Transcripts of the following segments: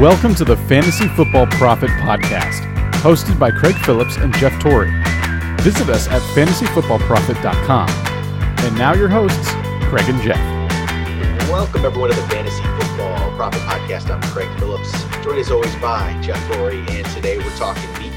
Welcome to the Fantasy Football Prophet Podcast, hosted by Craig Phillips and Jeff Torrey. Visit us at fantasyfootballprophet.com. And now your hosts, Craig and Jeff. Welcome everyone to the Fantasy Football Prophet Podcast. I'm Craig Phillips, joined as always by Jeff Torrey, and today we're talking Week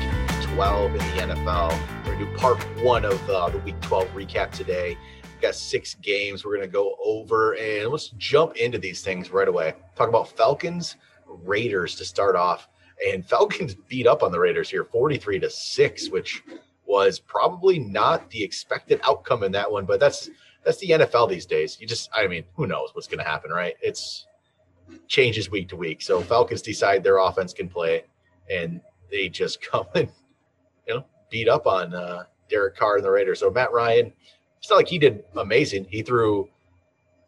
12 in the NFL. We're going to do part one of uh, the Week 12 recap today. We've got six games we're going to go over, and let's jump into these things right away. Talk about Falcons, Raiders to start off, and Falcons beat up on the Raiders here, 43 to six, which was probably not the expected outcome in that one, but that's that's the NFL these days. You just, I mean, who knows what's going to happen, right? It's changes week to week. So Falcons decide their offense can play, and they just come and you know beat up on uh, Derek Carr and the Raiders. So Matt Ryan, it's not like he did amazing. He threw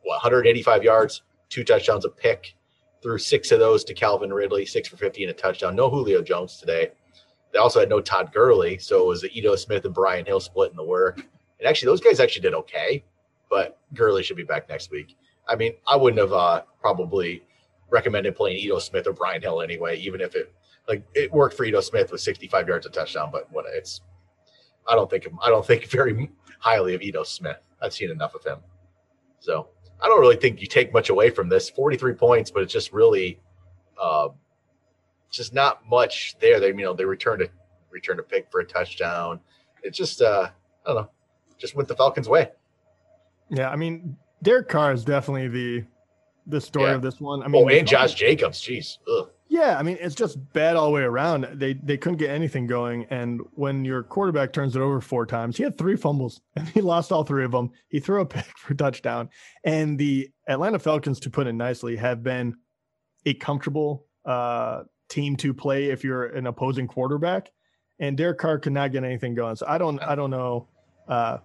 what 185 yards, two touchdowns, a pick. Threw six of those to Calvin Ridley, six for 50 and a touchdown. No Julio Jones today. They also had no Todd Gurley, so it was the Ito Smith and Brian Hill split in the work. And actually, those guys actually did okay, but Gurley should be back next week. I mean, I wouldn't have uh, probably recommended playing Ito Smith or Brian Hill anyway, even if it like it worked for Ito Smith with 65 yards of touchdown. But what it's, I don't think I don't think very highly of Ito Smith. I've seen enough of him, so I don't really think you take much away from this. 43 points, but it's just really, uh, just not much there. They you know they returned a returned a pick for a touchdown. It's just uh, I don't know, just went the Falcons' way. Yeah, I mean, Derek Carr is definitely the the story Yeah. of this one. I mean, oh, and Josh Jacobs, jeez, Ugh. Yeah, I mean, it's just bad all the way around. They they couldn't get anything going, and when your quarterback turns it over four times, he had three fumbles and he lost all three of them. He threw a pick for a touchdown, and the Atlanta Falcons, to put it nicely, have been a comfortable uh, team to play if you're an opposing quarterback. And Derek Carr could not get anything going. So I don't I don't know. Uh,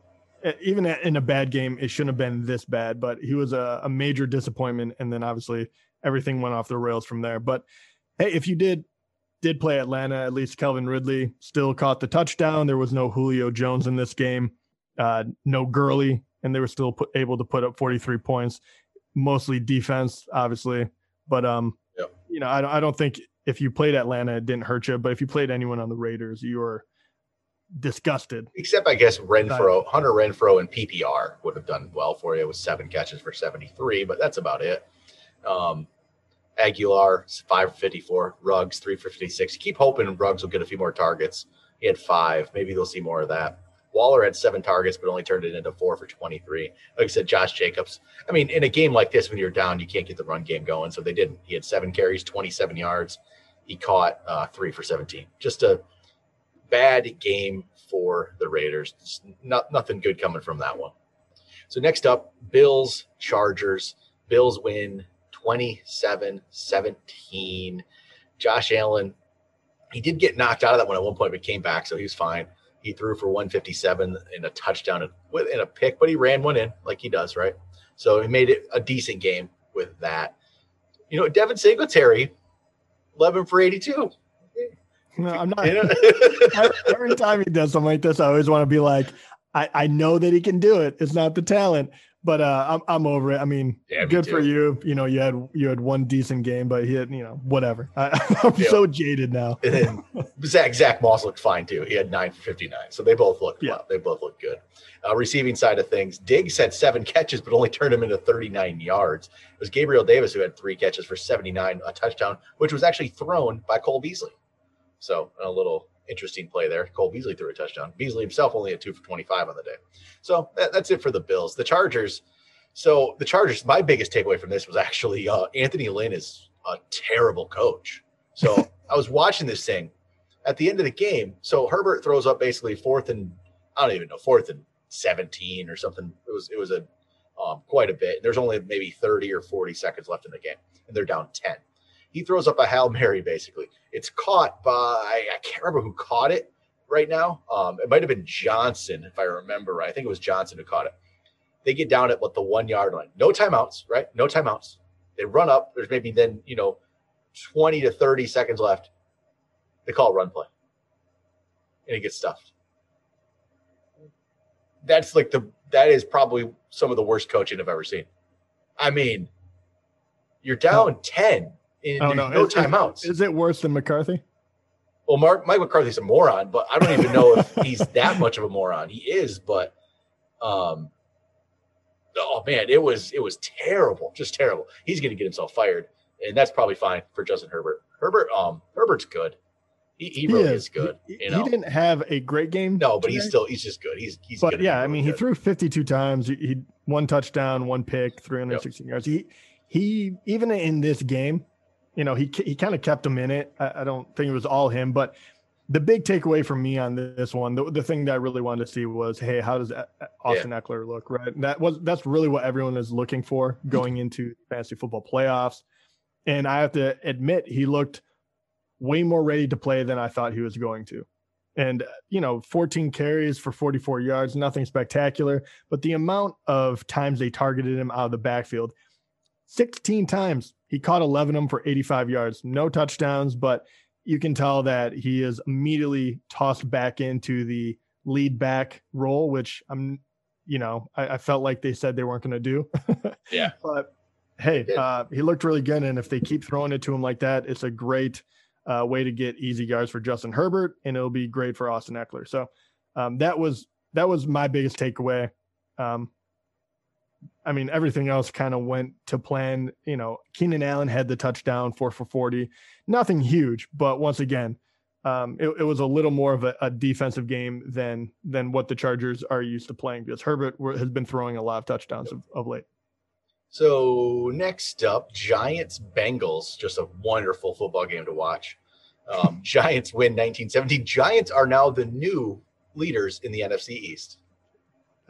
even in a bad game, it shouldn't have been this bad, but he was a, a major disappointment. And then obviously everything went off the rails from there. But hey, if you did did play Atlanta, at least Calvin Ridley still caught the touchdown. There was no Julio Jones in this game, uh, no Gurley, and they were still put, able to put up 43 points, mostly defense, obviously. But um, Yep. you know, I don't I don't think if you played Atlanta, it didn't hurt you. But if you played anyone on the Raiders, you were disgusted. except I guess Renfrow, Hunter Renfrow, and PPR would have done well for you with seven catches for 73, but that's about it. Um, Agholor, five 54, Ruggs, three for 56. Keep hoping Ruggs will get a few more targets. He had five. Maybe they'll see more of that. Waller had seven targets, but only turned it into four for 23. Like I said, Josh Jacobs. I mean, in a game like this, when you're down, you can't get the run game going. So they didn't. He had seven carries, 27 yards. He caught uh, three for 17. Just a bad game for the Raiders. Not, nothing good coming from that one. So next up, Bills, Chargers. Bills win 27 17. Josh Allen, he did get knocked out of that one at one point, but came back, so he was fine. He threw for 157 in a touchdown and with in a pick, but he ran one in like he does, right? So he made it a decent game with that. You know, Devin Singletary, 11 for 82. No, I'm not. Every, every time he does something like this, I always want to be like, I, I know that he can do it. It's not the talent, but uh, I'm I'm over it. I mean, Yeah, me good for you. You know, you had you had one decent game, but he had you know whatever. I, I'm Yeah. so jaded now. And then Zach Zach Moss looked fine too. He had nine for fifty nine, so they both looked Yeah. well. They both looked good. Uh, receiving side of things, Diggs had seven catches, but only turned him into thirty nine yards. It was Gabriel Davis who had three catches for seventy nine, a touchdown, which was actually thrown by Cole Beasley. So a little interesting play there. Cole Beasley threw a touchdown. Beasley himself only had two for twenty five on the day. So that, that's it for the Bills. The Chargers. So the Chargers. My biggest takeaway from this was actually uh, Anthony Lynn is a terrible coach. So I was watching this thing at the end of the game. So Herbert throws up basically fourth and I don't even know fourth and seventeen or something. It was it was a um, quite a bit. There's only maybe thirty or forty seconds left in the game, and they're down ten. He throws up a hail mary. Basically, it's caught by I can't remember who caught it right now. Um, it might have been Johnson if I remember right. I think it was Johnson who caught it. They get down at what the one yard line. No timeouts, right? No timeouts. They run up. There's maybe then you know 20 to 30 seconds left. They call it run play. And he gets stuffed. That's like the that is probably some of the worst coaching I've ever seen. I mean, you're down 10 And Oh, no. no Is- is- timeouts. Is it worse than McCarthy? well, Mark, Mike McCarthy's a moron, but I don't even know if he's that much of a moron. He is, but um, oh man, it was it was terrible, just terrible. He's going to get himself fired, and that's probably fine for Justin Herbert. Herbert, um, Herbert's good. He, he really is, good. He, you know, he didn't have a great game. no, but he's still he's just good. He's he's. But yeah, I mean, he threw 52 times. He, he one touchdown, one pick, 316 yards. He he even in this game, you know, he he kind of kept him in it. I, I don't think it was all him, but the big takeaway for me on this one, the, the thing that I really wanted to see was, hey, how does uh, uh, Austin Ekeler look? Right, and that was that's really what everyone is looking for going into fantasy football playoffs. And I have to admit, he looked way more ready to play than I thought he was going to. And, uh, you know, 14 carries for 44 yards, nothing spectacular, but the amount of times they targeted him out of the backfield 16 times. He caught 11 of them for 85 yards, no touchdowns, but you can tell that he is immediately tossed back into the lead back role, which I'm, you know, I, I felt like they said they weren't going to do. Yeah. But hey, uh, he looked really good. And if they keep throwing it to him like that, it's a great uh, way to get easy yards for Justin Herbert, and it'll be great for Austin Ekeler. So um, that was that was my biggest takeaway. Um, I mean, everything else kind of went to plan. You know, Keenan Allen had the touchdown, four for 40. Nothing huge, but once again, um, it, it was a little more of a, a defensive game than than what the Chargers are used to playing because Herbert has been throwing a lot of touchdowns of, of late. So next up, Giants Bengals. Just a wonderful football game to watch. Um, Giants win 1917. Giants are now the new leaders in the NFC East.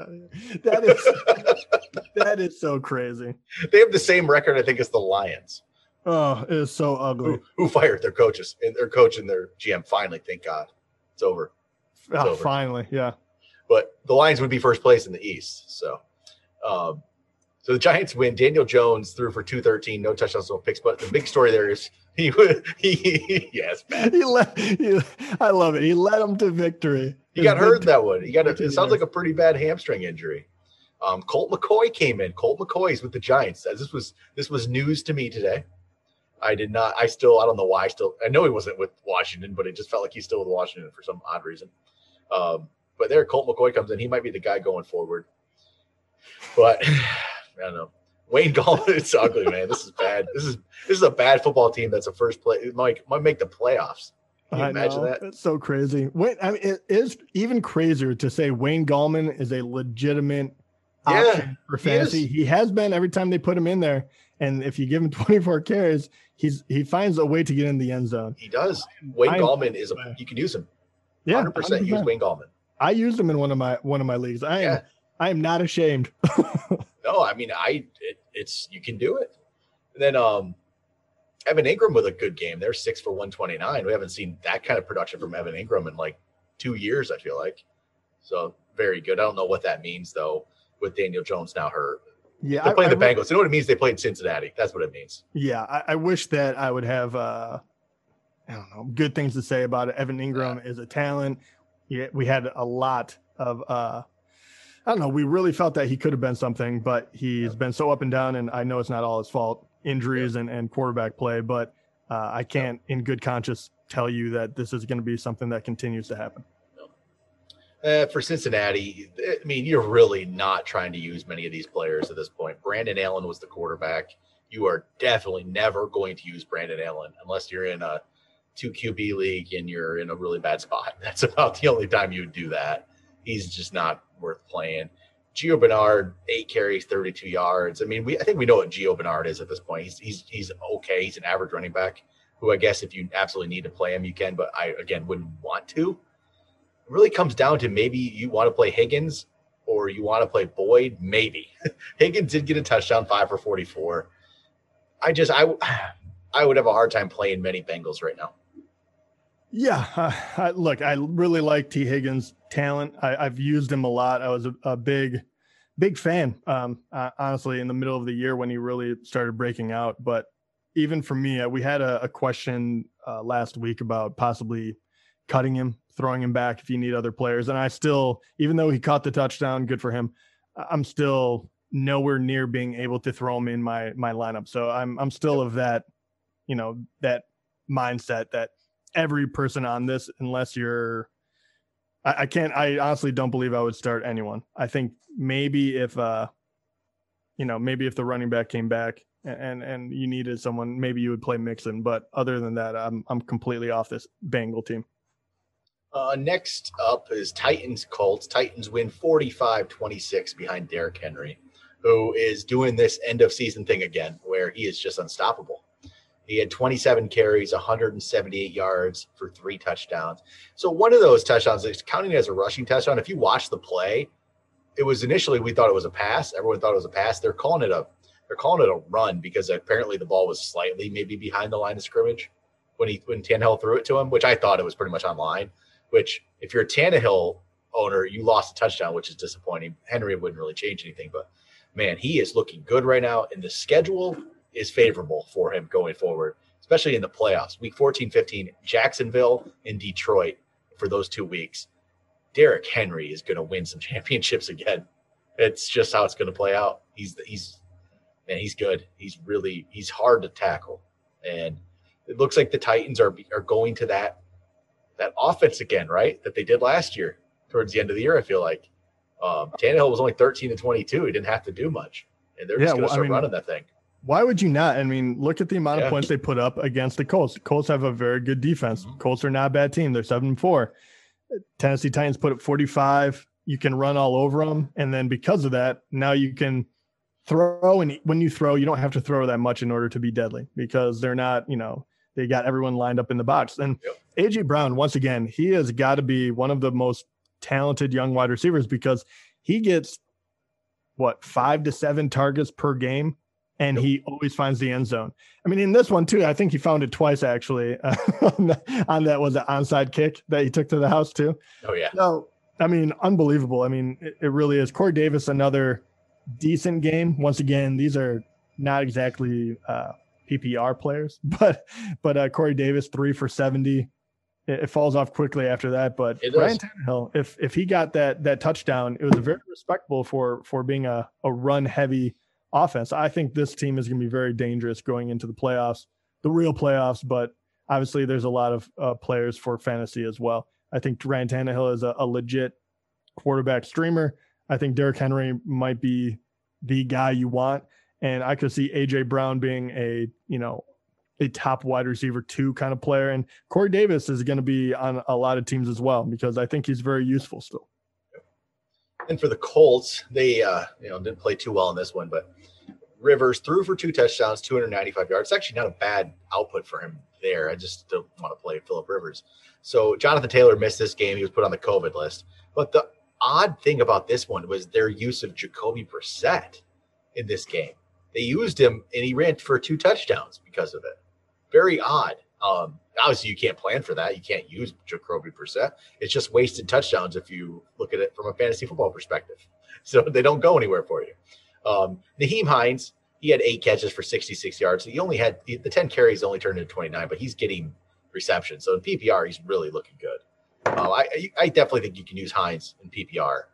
that is that is so crazy. They have the same record, I think, as the Lions, Oh, it is so ugly. who, who fired their coaches and their coach and their GM. Finally, thank God, it's over. Ah, over. finally, yeah. But the Lions would be first place in the East. So, um, so the Giants win. Daniel Jones threw for 213, no touchdowns, no picks. But the big story there is he would he yes, bad. He led. He, I love it. He led them to victory. He got hurt in that one. He got a, it sounds like a pretty bad hamstring injury. Um, Colt McCoy came in. Colt McCoy's with the Giants. This was this was news to me today. I did not. I still. I don't know why. I still. I know he wasn't with Washington, but it just felt like he's still with Washington for some odd reason. Um, but there, Colt McCoy comes in. He might be the guy going forward. But I don't know. Wayne Gallman, it's ugly, man. This is bad. This is this is a bad football team. That's a first play. It might might make the playoffs. Can you I imagine know. that? It's so crazy. Wait, I mean, it is even crazier to say Wayne Gallman is a legitimate Yeah, option for fantasy. is. He, has been every time they put him in there, and if you give him 24 carries, he's he finds a way to get in the end zone. He does. Wayne I'm- Gallman is a. You can use him. Yeah, Hundred percent. Use 100%. Wayne Gallman. I used him in one of my one of my leagues. I am Yeah. I am not ashamed. No, I mean, I it, it's you can do it. And then um, Evan Engram with a good game. They're six for one twenty nine. We haven't seen that kind of production from Evan Engram in like two years. I feel like so very good. I don't know what that means though. With Daniel Jones now hurt, yeah, they're I- playing I the re- Bengals. You know what it means? They played Cincinnati. That's what it means. Yeah, I, I wish that I would have uh I don't know good things to say about it. Evan Engram is a talent. Yeah, we had a lot of uh I don't know. We really felt that he could have been something, but he's been so up and down, and I know it's not all his fault, injuries and, and quarterback play. But uh, I can't, in good conscience, tell you that this is going to be something that continues to happen. Uh, for Cincinnati, I mean, you're really not trying to use many of these players at this point. Brandon Allen was the quarterback. You are definitely never going to use Brandon Allen unless you're in a two QB league and you're in a really bad spot. That's about the only time you would do that. He's just not worth playing. Gio Bernard, eight carries, 32 yards. I mean, we I think we know what Gio Bernard is at this point. He's he's he's okay. He's an average running back who I guess if you absolutely need to play him, you can, but I again wouldn't want to. It really comes down to maybe you want to play Higgins or you want to play Boyd. Maybe Higgins did get a touchdown, five for 44. I just I I would have a hard time playing many Bengals right now. Yeah, uh, I, look, I really like Tee Higgins' talent. I, I've used him a lot. I was a, a big, big fan, um, uh, honestly, in the middle of the year when he really started breaking out. But even for me, uh, we had a, a question uh, last week about possibly cutting him, throwing him back if you need other players. And I still, even though he caught the touchdown, good for him. I- I'm still nowhere near being able to throw him in my my lineup. So I'm I'm still of that, you know, that mindset that every person on this, unless you're, I, I can't, I honestly don't believe I would start anyone. I think maybe if, uh, you know, maybe if the running back came back and and you needed someone, maybe you would play Mixon. But other than that, I'm I'm completely off this Bengal team. Uh, next up is Titans Colts. Titans win 45 26 behind Derrick Henry, who is doing this end of season thing again, where he is just unstoppable. He had 27 carries, 178 yards for three touchdowns. So one of those touchdowns is counting as a rushing touchdown. If you watch the play, it was initially we thought it was a pass. Everyone thought it was a pass. They're calling it a they're calling it a run because apparently the ball was slightly maybe behind the line of scrimmage when he when Tannehill threw it to him, which I thought it was pretty much on line which if you're a Tannehill owner, you lost a touchdown, which is disappointing. Henry wouldn't really change anything, but man, he is looking good right now, and the schedule is favorable for him going forward, especially in the playoffs. Week 14, 15, Jacksonville and Detroit for those two weeks. Derrick Henry is going to win some championships again. It's just how it's going to play out. He's he's man, he's good. He's really he's hard to tackle, and it looks like the Titans are are going to that that offense again, right? That they did last year towards the end of the year. I feel like um, Tannehill was only 13 to 22. He didn't have to do much, and they're just yeah, going to well, start I mean, running that thing. Why would you not? I mean, look at the amount yeah. of points they put up against the Colts. Colts have a very good defense. Mm-hmm. Colts are not a bad team. They're seven four. Tennessee Titans put up 45. You can run all over them, and then because of that, now you can throw. And when you throw, you don't have to throw that much in order to be deadly because they're not, you know, they got everyone lined up in the box. And yep. AJ Brown, once again, he has got to be one of the most talented young wide receivers because he gets what five to seven targets per game, and he always finds the end zone. I mean, in this one too, I think he found it twice actually uh, on, that, on that was an onside kick that he took to the house too. Oh yeah. So I mean, unbelievable. I mean, it, it really is. Corey Davis, another decent game. Once again, these are not exactly uh, PPR players, but but uh, Corey Davis three for seventy. It, it falls off quickly after that, but Ryan Tannehill, if if he got that that touchdown, it was very respectable for for being a a run heavy offense. I think this team is going to be very dangerous going into the playoffs, the real playoffs. But obviously, there's a lot of uh, players for fantasy as well. I think Ryan Tannehill is a, a legit quarterback streamer. I think Derrick Henry might be the guy you want and I could see AJ Brown being a you know a top wide receiver two kind of player, and Corey Davis is going to be on a lot of teams as well because I think he's very useful still. And for the Colts, they uh, you know didn't play too well in this one, but Rivers threw for two touchdowns, 295 yards. It's actually not a bad output for him there. I just don't want to play Philip Rivers. So Jonathan Taylor missed this game. He was put on the COVID list. But the odd thing about this one was their use of Jacoby Brissett in this game. They used him and he ran for two touchdowns because of it. Very odd. Um, obviously, you can't plan for that. You can't use Jacoby Brissett. It's just wasted touchdowns if you look at it from a fantasy football perspective. So they don't go anywhere for you. Um, Nyheim Hines, he had eight catches for 66 yards. He only had the 10 carries only turned into 29, but he's getting reception. So in PPR, he's really looking good. Uh, I, I definitely think you can use Hines in PPR.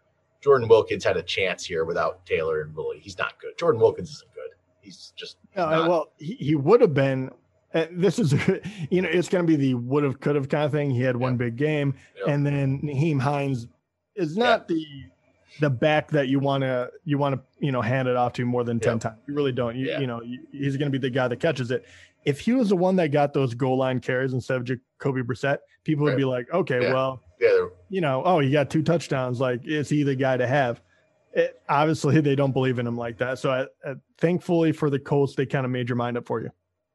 Jordan Wilkins had a chance here without Taylor and Willie. He's not good. Jordan Wilkins isn't good. He's just no, well, he, he would have been. Uh, this is, you know, it's going to be the would have, could have kind of thing. He had one big game, and then Nyheim Hines is not the the back that you want to you want to you know hand it off to more than 10 times you really don't you, yeah. you know he's going to be the guy that catches it if he was the one that got those goal line carries instead of Jacoby Brissett people right. would be like okay yeah. well yeah. you know oh he got two touchdowns like is he the guy to have it, obviously they don't believe in him like that. So I, I, thankfully for the Colts, they kind of made your mind up for you.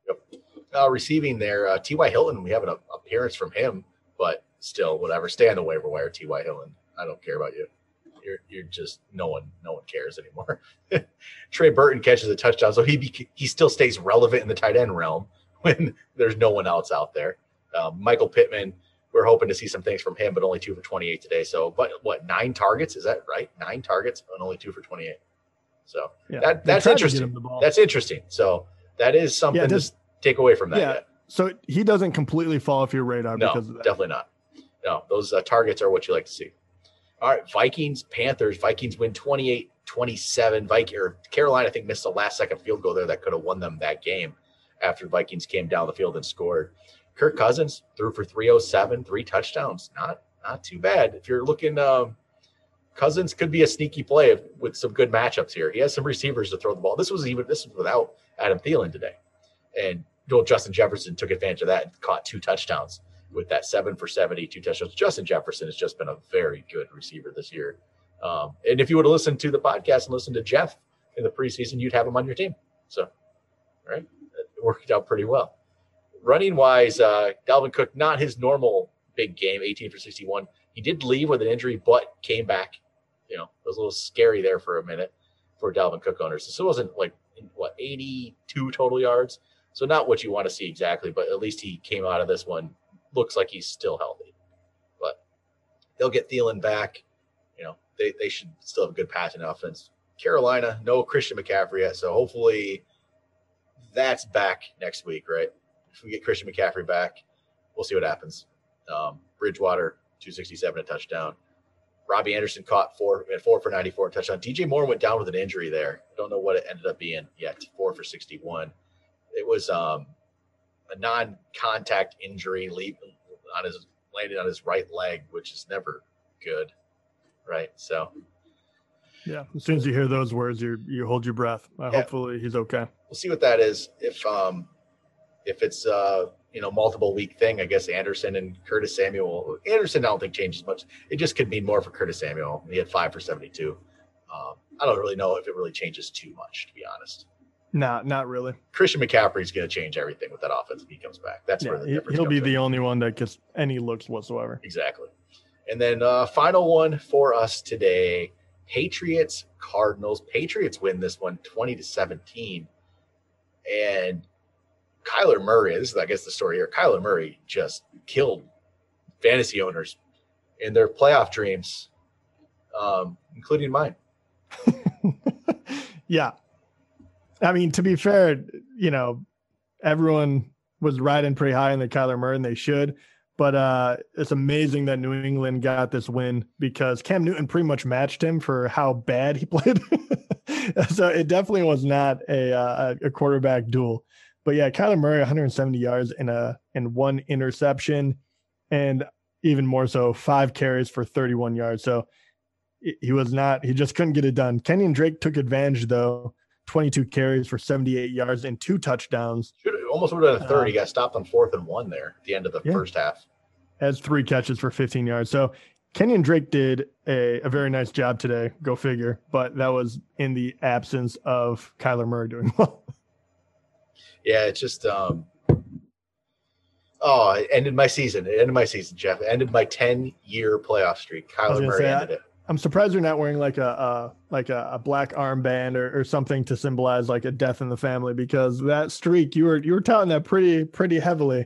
Yep. Uh, receiving there, uh, T.Y. Hilton, we have an appearance from him, but still, whatever. Stay on the waiver wire, T.Y. Hilton. I don't care about you. You're, you're just no one no one cares anymore. Trey Burton catches a touchdown, so he he still stays relevant in the tight end realm when there's no one else out there. Um, Michael Pittman we're hoping to see some things from him, but only two for 28 today. So, but what nine targets is that right? Nine targets and only two for 28. So yeah, that that's interesting. That's interesting. So that is something yeah, take away from that. Yeah. Yet. So he doesn't completely fall off your radar no, because of that. Definitely not. No, those uh, targets are what you like to see. All right, Vikings, Panthers. Vikings win 28 27. Viking or Carolina, I think, missed a last second field goal there that could have won them that game after the Vikings came down the field and scored. Kirk Cousins threw for 307, three touchdowns. Not not too bad. If you're looking, um, Cousins could be a sneaky play with some good matchups here. He has some receivers to throw the ball. This was even this was without Adam Thielen today, and well, Justin Jefferson took advantage of that and caught two touchdowns with that seven for 70, two touchdowns. Justin Jefferson has just been a very good receiver this year. Um, and if you would have listened to the podcast and listened to Jeff in the preseason, you'd have him on your team. So, right, it worked out pretty well. Running wise, uh, Dalvin Cook, not his normal big game, 18 for 61. He did leave with an injury, but came back. You know, it was a little scary there for a minute for Dalvin Cook owners. So it wasn't like what 82 total yards. So not what you want to see exactly, but at least he came out of this one looks like he's still healthy. But they'll get Thielen back. You know, they, they should still have a good passing offense. Carolina, no Christian McCaffrey yet. So hopefully that's back next week, right? If we get Christian McCaffrey back, we'll see what happens. Um, Bridgewater, 267, a touchdown. Robbie Anderson caught four, four for 94 touchdown. DJ Moore went down with an injury there. Don't know what it ended up being yet. Four for 61. It was um, a non-contact injury leap on his landed on his right leg, which is never good, right? So, yeah, as soon as you hear those words, you you hold your breath. Uh, yeah. Hopefully, he's okay. We'll see what that is. If um, if it's uh, you know, multiple week thing, I guess Anderson and Curtis Samuel. Anderson, I don't think changes much. It just could mean more for Curtis Samuel. He had five for seventy-two. Um, I don't really know if it really changes too much, to be honest. Nah, not really. Christian McCaffrey's going to change everything with that offense if he comes back. That's yeah, where the difference. He'll be in. the only one that gets any looks whatsoever. Exactly. And then uh, final one for us today: Patriots Cardinals. Patriots win this one, twenty to seventeen, and Kyler Murray. This is, I guess, the story here. Kyler Murray just killed fantasy owners in their playoff dreams, um, including mine. yeah, I mean, to be fair, you know, everyone was riding pretty high in the Kyler Murray, and they should. But uh, it's amazing that New England got this win because Cam Newton pretty much matched him for how bad he played. so it definitely was not a, uh, a quarterback duel. But yeah, Kyler Murray, 170 yards in a in one interception, and even more so, five carries for 31 yards. So he was not. He just couldn't get it done. Kenyan Drake took advantage though 22 carries for 78 yards and two touchdowns. Should almost would have been a third. Uh, he got stopped on fourth and one there at the end of the yeah. first half. Has three catches for 15 yards. So Kenyan Drake did a, a very nice job today. Go figure. But that was in the absence of Kyler Murray doing well. Yeah, it's just um Oh, it ended my season. It ended my season, Jeff. It ended my 10 year playoff streak. Kyler Murray say, ended it. I'm surprised you're not wearing like a, a like a, a, black armband or, or something to symbolize like a death in the family because that streak you were you were touting that pretty pretty heavily,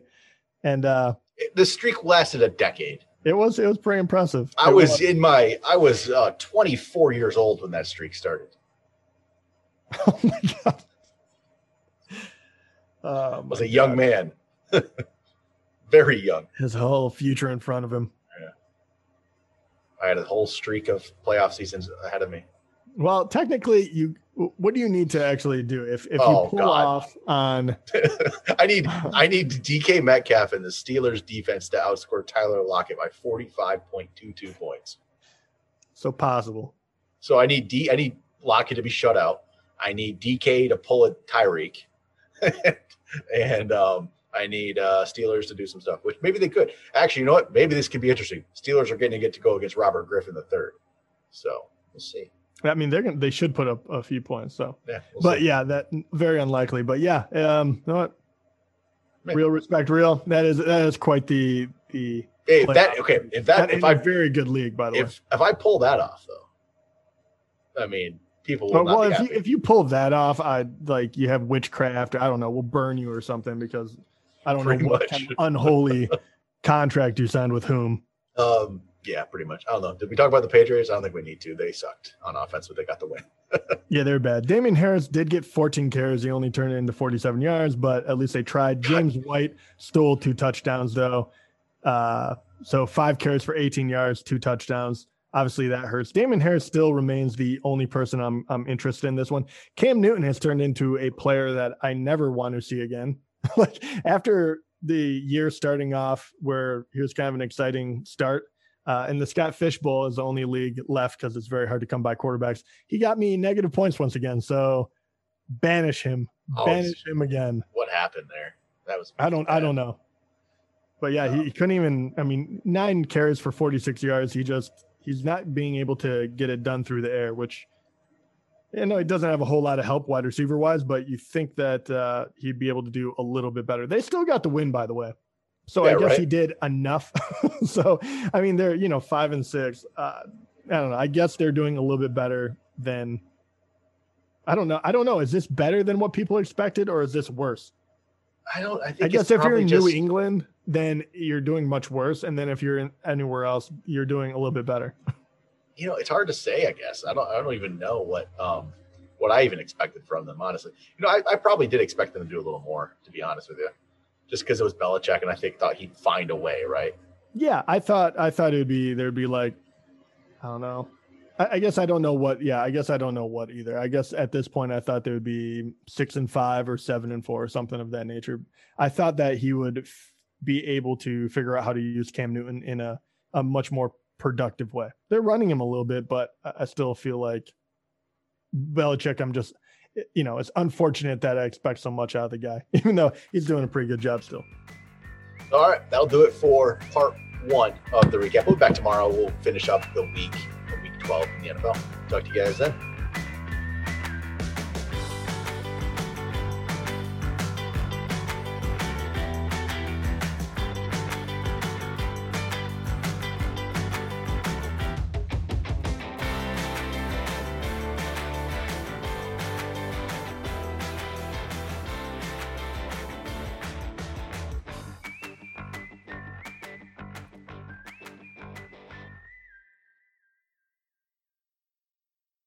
and uh the streak lasted a decade. It was it was pretty impressive. I was, was, in my I was uh, 24 years old when that streak started. Oh my god! Oh I was a young man, very young. His whole future in front of him. I had a whole streak of playoff seasons ahead of me. Well, technically, you what do you need to actually do if if oh, you pull God. off on? I need I need DK Metcalf and the Steelers defense to outscore Tyler Lockett by forty five point two two points. So possible. So I need D I need Lockett to be shut out. I need DK to pull a Tyreek, and um, I need uh, Steelers to do some stuff, which maybe they could. Actually, you know what? Maybe this could be interesting. Steelers are getting to get to go against Robert Griffin the third, so we'll see. I mean, they're gonna they should put up a few points. So, yeah, we'll but see. yeah, that very unlikely. But yeah, um, you know what? Maybe. Real respect, real. That is that is quite the the. Hey, if that okay, if that, that if I very good league by the if, way. If I pull that off though, I mean, people will. well, if you if you pull that off, I like you have witchcraft. I don't know. We'll burn you or something because I don't pretty know what kind of unholy contract you signed with whom. Um, yeah, pretty much. I don't know. Did we talk about the Patriots? I don't think we need to. They sucked on offense, but they got the win. yeah, they're bad. Damien Harris did get 14 carries. He only turned it into 47 yards, but at least they tried. James White stole two touchdowns, though. Uh, so five carries for 18 yards, two touchdowns. Obviously, that hurts. Damien Harris still remains the only person I'm, I'm interested in this one. Cam Newton has turned into a player that I never want to see again like after the year starting off where he was kind of an exciting start, uh, and the Scott Fish Bowl is the only league left because it's very hard to come by quarterbacks. He got me negative points once again. So banish him, oh, banish him again. What happened there? That was I don't bad. I don't know. But yeah, he, he couldn't even. I mean, nine carries for 46 yards. He just he's not being able to get it done through the air, which you know, he doesn't have a whole lot of help wide receiver wise, but you think that uh, he'd be able to do a little bit better. They still got the win, by the way. So yeah, I guess right. he did enough. so, I mean, they're, you know, five and six. Uh, I don't know. I guess they're doing a little bit better than, I don't know. I don't know. Is this better than what people expected or is this worse? I don't, I, I guess if you're in just... New England, then you're doing much worse. And then if you're in anywhere else, you're doing a little bit better. you know, it's hard to say. I guess I don't. I don't even know what um what I even expected from them. Honestly, you know, I, I probably did expect them to do a little more. To be honest with you, just because it was Belichick, and I think thought he'd find a way, right? Yeah, I thought I thought it would be there'd be like, I don't know. I, I guess I don't know what. Yeah, I guess I don't know what either. I guess at this point I thought there would be six and five or seven and four or something of that nature. I thought that he would f- be able to figure out how to use Cam Newton in a a much more productive way. They're running him a little bit, but I still feel like Belichick, I'm just, you know, it's unfortunate that I expect so much out of the guy, even though he's doing a pretty good job still. All right, that'll do it for part one of the recap. We'll be back tomorrow. We'll finish up the week, week 12 in the NFL. Talk to you guys then.